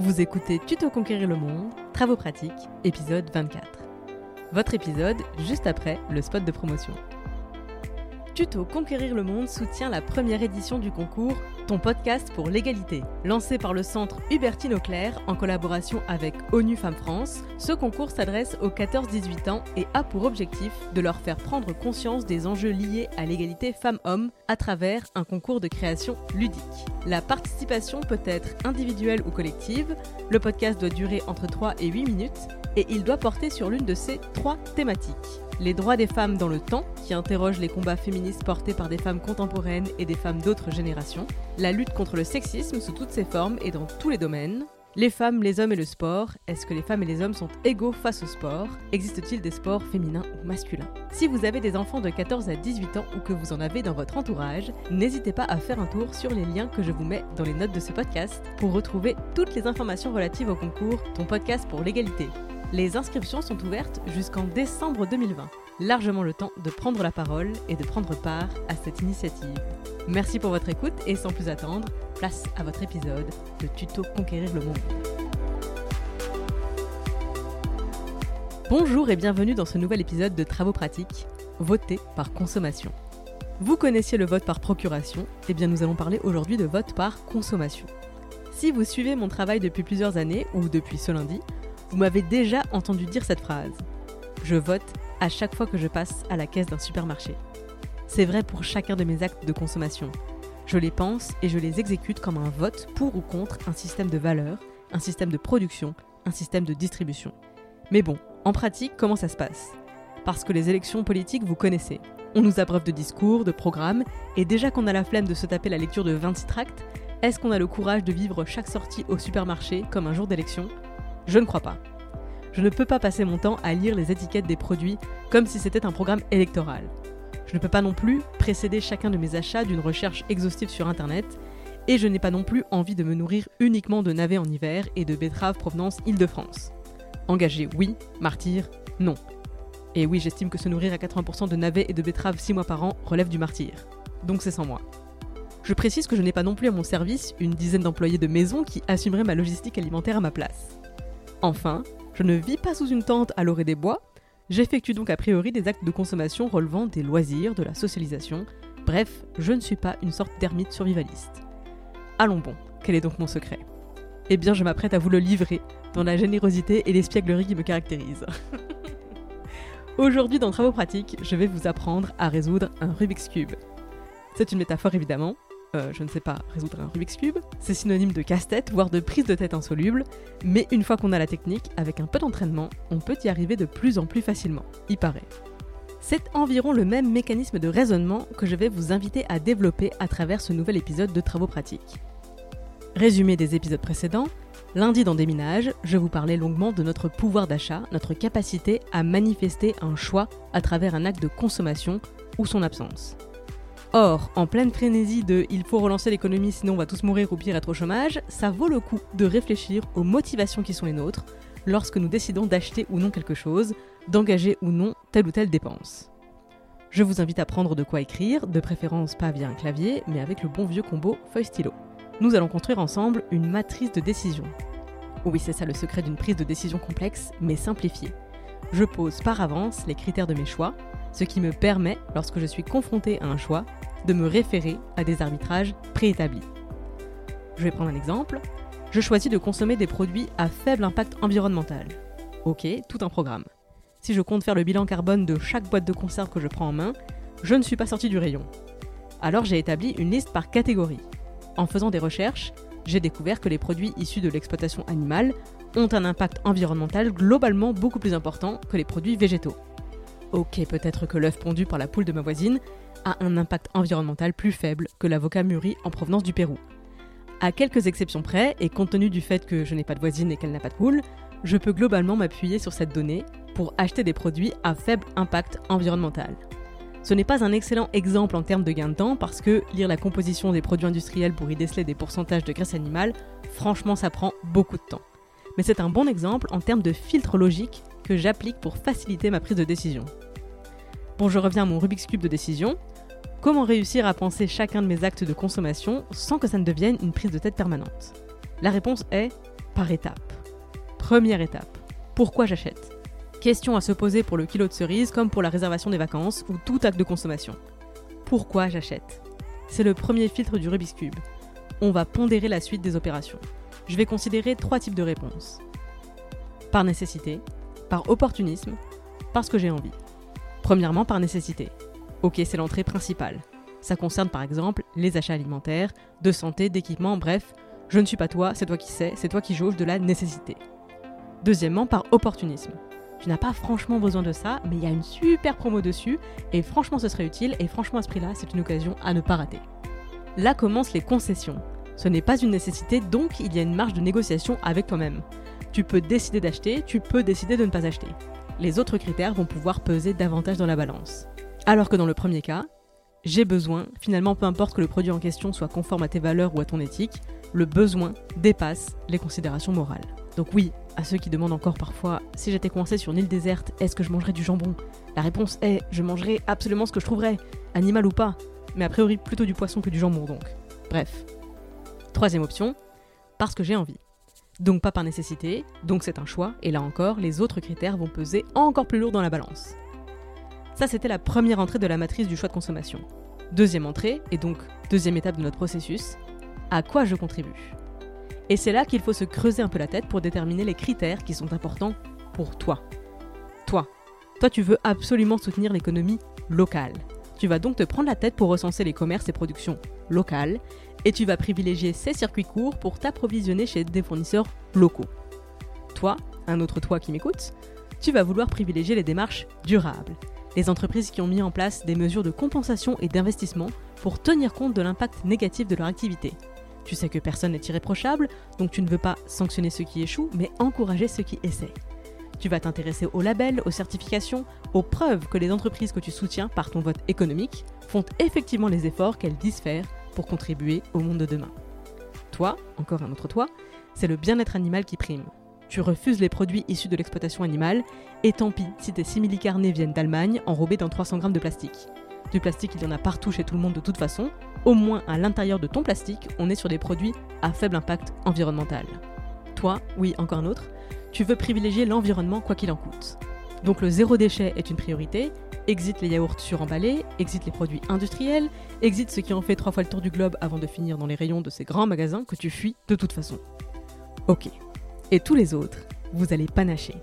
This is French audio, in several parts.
Vous écoutez Tuto Conquérir le Monde, Travaux pratiques, épisode 24. Votre épisode juste après le spot de promotion. Tuto Conquérir le Monde soutient la première édition du concours Ton podcast pour l'égalité. Lancé par le centre Hubertine Auclair en collaboration avec ONU Femmes France, ce concours s'adresse aux 14-18 ans et a pour objectif de leur faire prendre conscience des enjeux liés à l'égalité femmes-hommes à travers un concours de création ludique. La participation peut être individuelle ou collective, le podcast doit durer entre 3 et 8 minutes et il doit porter sur l'une de ces trois thématiques. Les droits des femmes dans le temps, qui interroge les combats féministes portés par des femmes contemporaines et des femmes d'autres générations, la lutte contre le sexisme sous toutes ses formes et dans tous les domaines, les femmes, les hommes et le sport, est-ce que les femmes et les hommes sont égaux face au sport? Existe-t-il des sports féminins ou masculins? Si vous avez des enfants de 14 à 18 ans ou que vous en avez dans votre entourage, n'hésitez pas à faire un tour sur les liens que je vous mets dans les notes de ce podcast pour retrouver toutes les informations relatives au concours Ton podcast pour l'égalité. Les inscriptions sont ouvertes jusqu'en décembre 2020. Largement le temps de prendre la parole et de prendre part à cette initiative. Merci pour votre écoute et sans plus attendre, place à votre épisode de Tuto Conquérir le monde. Bonjour et bienvenue dans ce nouvel épisode de Travaux pratiques, voté par consommation. Vous connaissiez le vote par procuration, et bien nous allons parler aujourd'hui de vote par consommation. Si vous suivez mon travail depuis plusieurs années, ou depuis ce lundi, vous m'avez déjà entendu dire cette phrase. Je vote à chaque fois que je passe à la caisse d'un supermarché. C'est vrai pour chacun de mes actes de consommation. Je les pense et je les exécute comme un vote pour ou contre un système de valeurs, un système de production, un système de distribution. Mais bon, en pratique, comment ça se passe? Parce que les élections politiques, vous connaissez. On nous abreuve de discours, de programmes, et déjà qu'on a la flemme de se taper la lecture de 26 tracts, est-ce qu'on a le courage de vivre chaque sortie au supermarché comme un jour d'élection? Je ne crois pas. Je ne peux pas passer mon temps à lire les étiquettes des produits comme si c'était un programme électoral. Je ne peux pas non plus précéder chacun de mes achats d'une recherche exhaustive sur Internet, et je n'ai pas non plus envie de me nourrir uniquement de navets en hiver et de betteraves provenance Île-de-France. Engagé, oui, martyr, non. Et oui, j'estime que se nourrir à 80% de navets et de betteraves 6 mois par an relève du martyr. Donc c'est sans moi. Je précise que je n'ai pas non plus à mon service une dizaine d'employés de maison qui assumeraient ma logistique alimentaire à ma place. Enfin, je ne vis pas sous une tente à l'orée des bois, J'effectue donc a priori des actes de consommation relevant des loisirs, de la socialisation, bref, je ne suis pas une sorte d'ermite survivaliste. Allons bon, quel est donc mon secret? Eh bien, je m'apprête à vous le livrer, dans la générosité et l'espièglerie qui me caractérisent. Aujourd'hui, dans Travaux pratiques, je vais vous apprendre à résoudre un Rubik's Cube. C'est une métaphore évidemment, euh, je ne sais pas résoudre un Rubik's Cube. C'est synonyme de casse-tête, voire de prise de tête insoluble, mais une fois qu'on a la technique, avec un peu d'entraînement, on peut y arriver de plus en plus facilement, il paraît. C'est environ le même mécanisme de raisonnement que je vais vous inviter à développer à travers ce nouvel épisode de Travaux pratiques. Résumé des épisodes précédents, lundi dans Déminage, je vous parlais longuement de notre pouvoir d'achat, notre capacité à manifester un choix à travers un acte de consommation ou son absence. Or, en pleine frénésie de il faut relancer l'économie sinon on va tous mourir ou pire être au chômage, ça vaut le coup de réfléchir aux motivations qui sont les nôtres lorsque nous décidons d'acheter ou non quelque chose, d'engager ou non telle ou telle dépense. Je vous invite à prendre de quoi écrire, de préférence pas via un clavier, mais avec le bon vieux combo feuille-stylo. Nous allons construire ensemble une matrice de décision. Oui, c'est ça le secret d'une prise de décision complexe, mais simplifiée. Je pose par avance les critères de mes choix, ce qui me permet, lorsque je suis confronté à un choix, de me référer à des arbitrages préétablis. Je vais prendre un exemple. Je choisis de consommer des produits à faible impact environnemental. Ok, tout un programme. Si je compte faire le bilan carbone de chaque boîte de conserve que je prends en main, je ne suis pas sorti du rayon. Alors j'ai établi une liste par catégorie. En faisant des recherches, j'ai découvert que les produits issus de l'exploitation animale ont un impact environnemental globalement beaucoup plus important que les produits végétaux. Ok, peut-être que l'œuf pondu par la poule de ma voisine a un impact environnemental plus faible que l'avocat mûri en provenance du Pérou. À quelques exceptions près, et compte tenu du fait que je n'ai pas de voisine et qu'elle n'a pas de poule, je peux globalement m'appuyer sur cette donnée pour acheter des produits à faible impact environnemental. Ce n'est pas un excellent exemple en termes de gain de temps parce que lire la composition des produits industriels pour y déceler des pourcentages de graisse animale, franchement ça prend beaucoup de temps. Mais c'est un bon exemple en termes de filtre logique que j'applique pour faciliter ma prise de décision. Bon, je reviens à mon Rubik's Cube de décision. Comment réussir à penser chacun de mes actes de consommation sans que ça ne devienne une prise de tête permanente? La réponse est par étapes. Première étape, pourquoi j'achète? Question à se poser pour le kilo de cerises comme pour la réservation des vacances ou tout acte de consommation. Pourquoi j'achète? C'est le premier filtre du Rubik's Cube. On va pondérer la suite des opérations. Je vais considérer trois types de réponses. Par nécessité, par opportunisme, parce que j'ai envie. Premièrement, par nécessité. Ok, c'est l'entrée principale. Ça concerne par exemple les achats alimentaires, de santé, d'équipement, bref, je ne suis pas toi, c'est toi qui sais, c'est toi qui jauge de la nécessité. Deuxièmement, par opportunisme. Tu n'as pas franchement besoin de ça, mais il y a une super promo dessus, et franchement ce serait utile, et franchement à ce prix-là, c'est une occasion à ne pas rater. Là commencent les concessions. Ce n'est pas une nécessité, donc il y a une marge de négociation avec toi-même. Tu peux décider d'acheter, tu peux décider de ne pas acheter. Les autres critères vont pouvoir peser davantage dans la balance. Alors que dans le premier cas, j'ai besoin, finalement peu importe que le produit en question soit conforme à tes valeurs ou à ton éthique, le besoin dépasse les considérations morales. Donc oui, à ceux qui demandent encore parfois si j'étais coincé sur une île déserte, est-ce que je mangerais du jambon? La réponse est je mangerai absolument ce que je trouverais, animal ou pas, mais a priori plutôt du poisson que du jambon donc. Bref. Troisième option, parce que j'ai envie. Donc pas par nécessité, donc c'est un choix, et là encore, les autres critères vont peser encore plus lourd dans la balance. Ça, c'était la première entrée de la matrice du choix de consommation. Deuxième entrée, et donc deuxième étape de notre processus, à quoi je contribue? Et c'est là qu'il faut se creuser un peu la tête pour déterminer les critères qui sont importants pour toi. Toi. Toi, tu veux absolument soutenir l'économie locale. Tu vas donc te prendre la tête pour recenser les commerces et productions locales et tu vas privilégier ces circuits courts pour t'approvisionner chez des fournisseurs locaux. Toi, un autre toi qui m'écoute, tu vas vouloir privilégier les démarches durables, les entreprises qui ont mis en place des mesures de compensation et d'investissement pour tenir compte de l'impact négatif de leur activité. Tu sais que personne n'est irréprochable, donc tu ne veux pas sanctionner ceux qui échouent, mais encourager ceux qui essaient. Tu vas t'intéresser aux labels, aux certifications, aux preuves que les entreprises que tu soutiens par ton vote économique font effectivement les efforts qu'elles disent faire pour contribuer au monde de demain. Toi, encore un autre toi, c'est le bien-être animal qui prime. Tu refuses les produits issus de l'exploitation animale, et tant pis si tes simili-carnets viennent d'Allemagne enrobés dans 300 grammes de plastique. Du plastique, il y en a partout chez tout le monde de toute façon. Au moins à l'intérieur de ton plastique, on est sur des produits à faible impact environnemental. Toi, oui, encore un autre, tu veux privilégier l'environnement quoi qu'il en coûte. Donc le zéro déchet est une priorité, exit les yaourts suremballés, exit les produits industriels, exit ceux qui ont fait trois fois le tour du globe avant de finir dans les rayons de ces grands magasins que tu fuis de toute façon. Ok. Et tous les autres, vous allez panacher.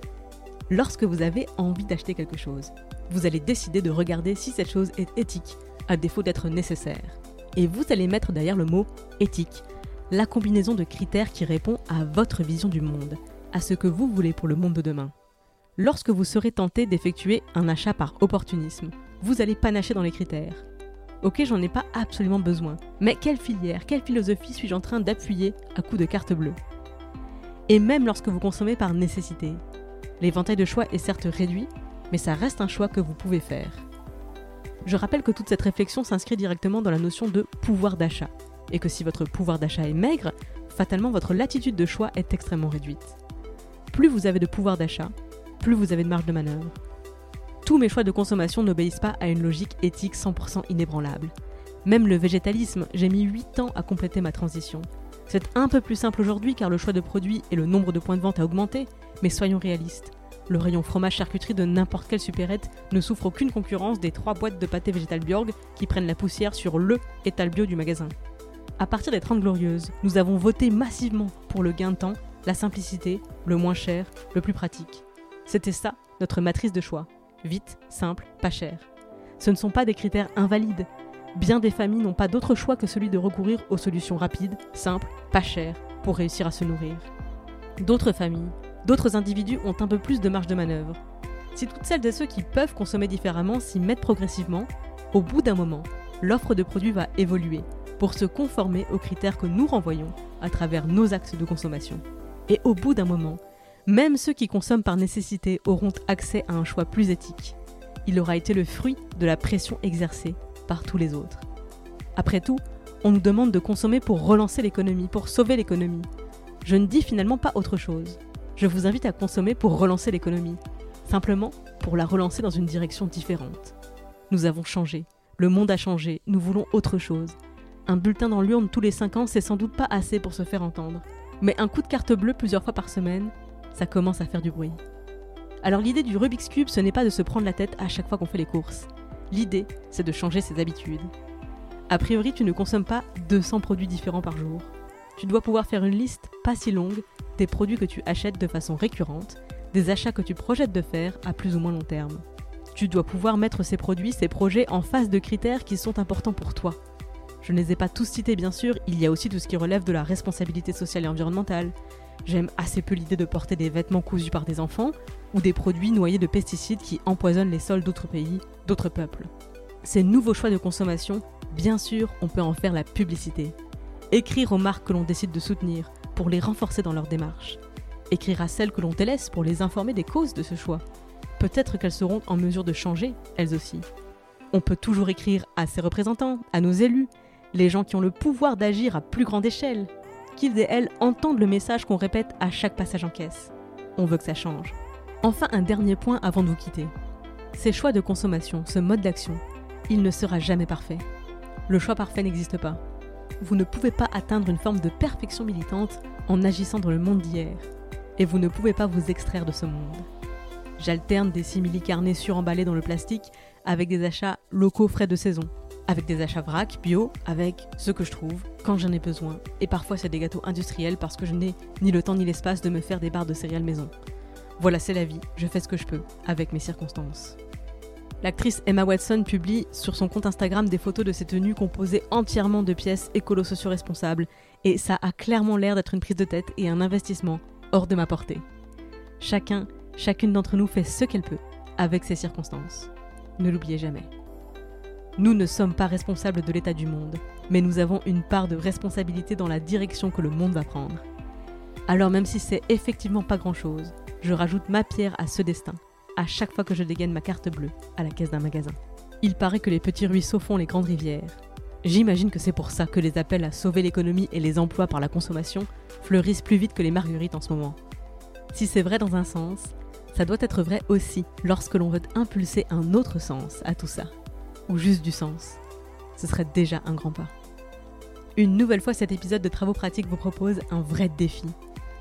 Lorsque vous avez envie d'acheter quelque chose, vous allez décider de regarder si cette chose est éthique, à défaut d'être nécessaire. Et vous allez mettre derrière le mot éthique, la combinaison de critères qui répond à votre vision du monde, à ce que vous voulez pour le monde de demain. Lorsque vous serez tenté d'effectuer un achat par opportunisme, vous allez panacher dans les critères. Ok, j'en ai pas absolument besoin, mais quelle filière, quelle philosophie suis-je en train d'appuyer à coup de carte bleue? Et même lorsque vous consommez par nécessité, l'éventail de choix est certes réduit, mais ça reste un choix que vous pouvez faire. Je rappelle que toute cette réflexion s'inscrit directement dans la notion de pouvoir d'achat, et que si votre pouvoir d'achat est maigre, fatalement votre latitude de choix est extrêmement réduite. Plus vous avez de pouvoir d'achat, plus vous avez de marge de manœuvre. Tous mes choix de consommation n'obéissent pas à une logique éthique 100% inébranlable. Même le végétalisme, j'ai mis 8 ans à compléter ma transition. C'est un peu plus simple aujourd'hui car le choix de produits et le nombre de points de vente a augmenté, mais soyons réalistes. Le rayon fromage charcuterie de n'importe quelle supérette ne souffre aucune concurrence des trois boîtes de pâté végétal Bjorg qui prennent la poussière sur le étal bio du magasin. À partir des 30 glorieuses, nous avons voté massivement pour le gain de temps, la simplicité, le moins cher, le plus pratique. C'était ça, notre matrice de choix. Vite, simple, pas cher. Ce ne sont pas des critères invalides. Bien des familles n'ont pas d'autre choix que celui de recourir aux solutions rapides, simples, pas chères, pour réussir à se nourrir. D'autres familles D'autres individus ont un peu plus de marge de manœuvre. Si toutes celles et ceux qui peuvent consommer différemment s'y mettent progressivement, Au bout d'un moment, l'offre de produits va évoluer pour se conformer aux critères que nous renvoyons à travers nos actes de consommation. Et au bout d'un moment, même ceux qui consomment par nécessité auront accès à un choix plus éthique. Il aura été le fruit de la pression exercée par tous les autres. Après tout, on nous demande de consommer pour relancer l'économie, pour sauver l'économie. Je ne dis finalement pas autre chose. Je vous invite à consommer pour relancer l'économie, simplement pour la relancer dans une direction différente. Nous avons changé, le monde a changé, nous voulons autre chose. Un bulletin dans l'urne tous les 5 ans, c'est sans doute pas assez pour se faire entendre. Mais un coup de carte bleue plusieurs fois par semaine, ça commence à faire du bruit. Alors l'idée du Rubik's Cube, ce n'est pas de se prendre la tête à chaque fois qu'on fait les courses. L'idée, c'est de changer ses habitudes. A priori, tu ne consommes pas 200 produits différents par jour. Tu dois pouvoir faire une liste pas si longue des produits que tu achètes de façon récurrente, des achats que tu projettes de faire à plus ou moins long terme. Tu dois pouvoir mettre ces produits, ces projets en face de critères qui sont importants pour toi. Je ne les ai pas tous cités bien sûr, il y a aussi tout ce qui relève de la responsabilité sociale et environnementale. J'aime assez peu l'idée de porter des vêtements cousus par des enfants ou des produits noyés de pesticides qui empoisonnent les sols d'autres pays, d'autres peuples. Ces nouveaux choix de consommation, bien sûr, on peut en faire la publicité. Écrire aux marques que l'on décide de soutenir pour les renforcer dans leur démarche. Écrire à celles que l'on délaisse pour les informer des causes de ce choix. Peut-être qu'elles seront en mesure de changer, elles aussi. On peut toujours écrire à ses représentants, à nos élus, les gens qui ont le pouvoir d'agir à plus grande échelle, qu'ils et elles entendent le message qu'on répète à chaque passage en caisse. On veut que ça change. Enfin, un dernier point avant de vous quitter. Ces choix de consommation, ce mode d'action, il ne sera jamais parfait. Le choix parfait n'existe pas. Vous ne pouvez pas atteindre une forme de perfection militante en agissant dans le monde d'hier. Et vous ne pouvez pas vous extraire de ce monde. J'alterne des simili-carnets suremballés dans le plastique avec des achats locaux frais de saison avec des achats vrac, bio, avec ce que je trouve, quand j'en ai besoin. Et parfois c'est des gâteaux industriels parce que je n'ai ni le temps ni l'espace de me faire des barres de céréales maison. Voilà, c'est la vie, je fais ce que je peux, avec mes circonstances. L'actrice Emma Watson publie sur son compte Instagram des photos de ses tenues composées entièrement de pièces écolo-socio-responsables, et ça a clairement l'air d'être une prise de tête et un investissement hors de ma portée. Chacun, chacune d'entre nous fait ce qu'elle peut, avec ses circonstances. Ne l'oubliez jamais. Nous ne sommes pas responsables de l'état du monde, mais nous avons une part de responsabilité dans la direction que le monde va prendre. Alors même si c'est effectivement pas grand-chose, je rajoute ma pierre à ce destin, à chaque fois que je dégaine ma carte bleue à la caisse d'un magasin. Il paraît que les petits ruisseaux font les grandes rivières. J'imagine que c'est pour ça que les appels à sauver l'économie et les emplois par la consommation fleurissent plus vite que les marguerites en ce moment. Si c'est vrai dans un sens, ça doit être vrai aussi lorsque l'on veut impulser un autre sens à tout ça ou juste du sens. Ce serait déjà un grand pas. Une nouvelle fois, cet épisode de Travaux pratiques vous propose un vrai défi.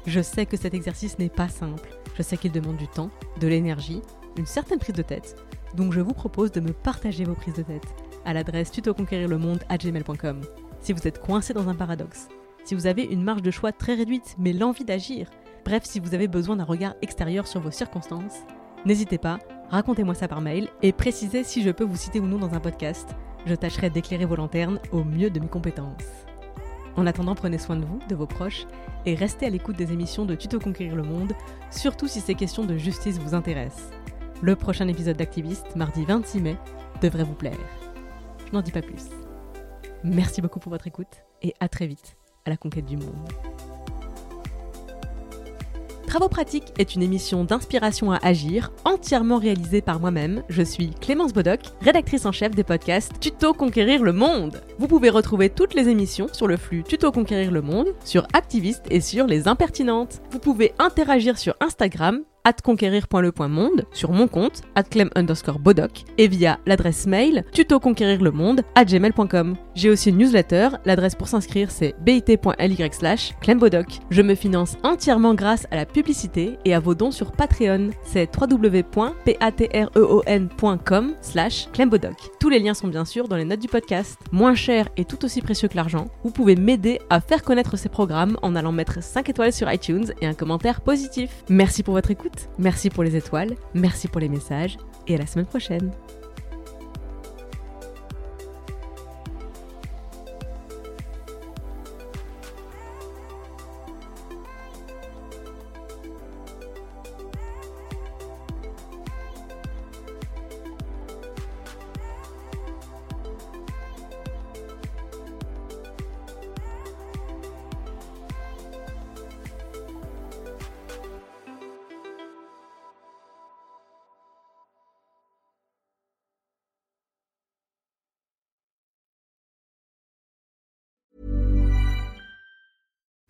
Je sais que cet exercice n'est pas simple. Je sais qu'il demande du temps, de l'énergie, une certaine prise de tête. Donc je vous propose de me partager vos prises de tête à l'adresse tutoconquérirlemonde@gmail.com. Si vous êtes coincé dans un paradoxe, si vous avez une marge de choix très réduite mais l'envie d'agir, bref, si vous avez besoin d'un regard extérieur sur vos circonstances, n'hésitez pas racontez-moi ça par mail et précisez si je peux vous citer ou non dans un podcast. Je tâcherai d'éclairer vos lanternes au mieux de mes compétences. En attendant, prenez soin de vous, de vos proches, et restez à l'écoute des émissions de Tuto Conquérir le Monde, surtout si ces questions de justice vous intéressent. Le prochain épisode d'Activiste, mardi 26 mai, devrait vous plaire. Je n'en dis pas plus. Merci beaucoup pour votre écoute, et à très vite à la conquête du monde. Travaux pratiques est une émission d'inspiration à agir, entièrement réalisée par moi-même. Je suis Clémence Bodoc, rédactrice en chef des podcasts Tuto Conquérir le Monde. Vous pouvez retrouver toutes les émissions sur le flux Tuto Conquérir le Monde, sur Activiste et sur Les Impertinentes. Vous pouvez interagir sur Instagram at conquérir.le.monde sur mon compte, at bodoc, et via l'adresse mail tutoconquérirlemonde at gmail.com. J'ai aussi une newsletter, l'adresse pour s'inscrire c'est bit.ly slash clembodoc. Je me finance entièrement grâce à la publicité et à vos dons sur Patreon, c'est www.patreon.com slash clembodoc. Tous les liens sont bien sûr dans les notes du podcast. Moins cher et tout aussi précieux que l'argent, vous pouvez m'aider à faire connaître ces programmes en allant mettre 5 étoiles sur iTunes et un commentaire positif. Merci pour votre merci pour les étoiles, merci pour les messages, et à la semaine prochaine.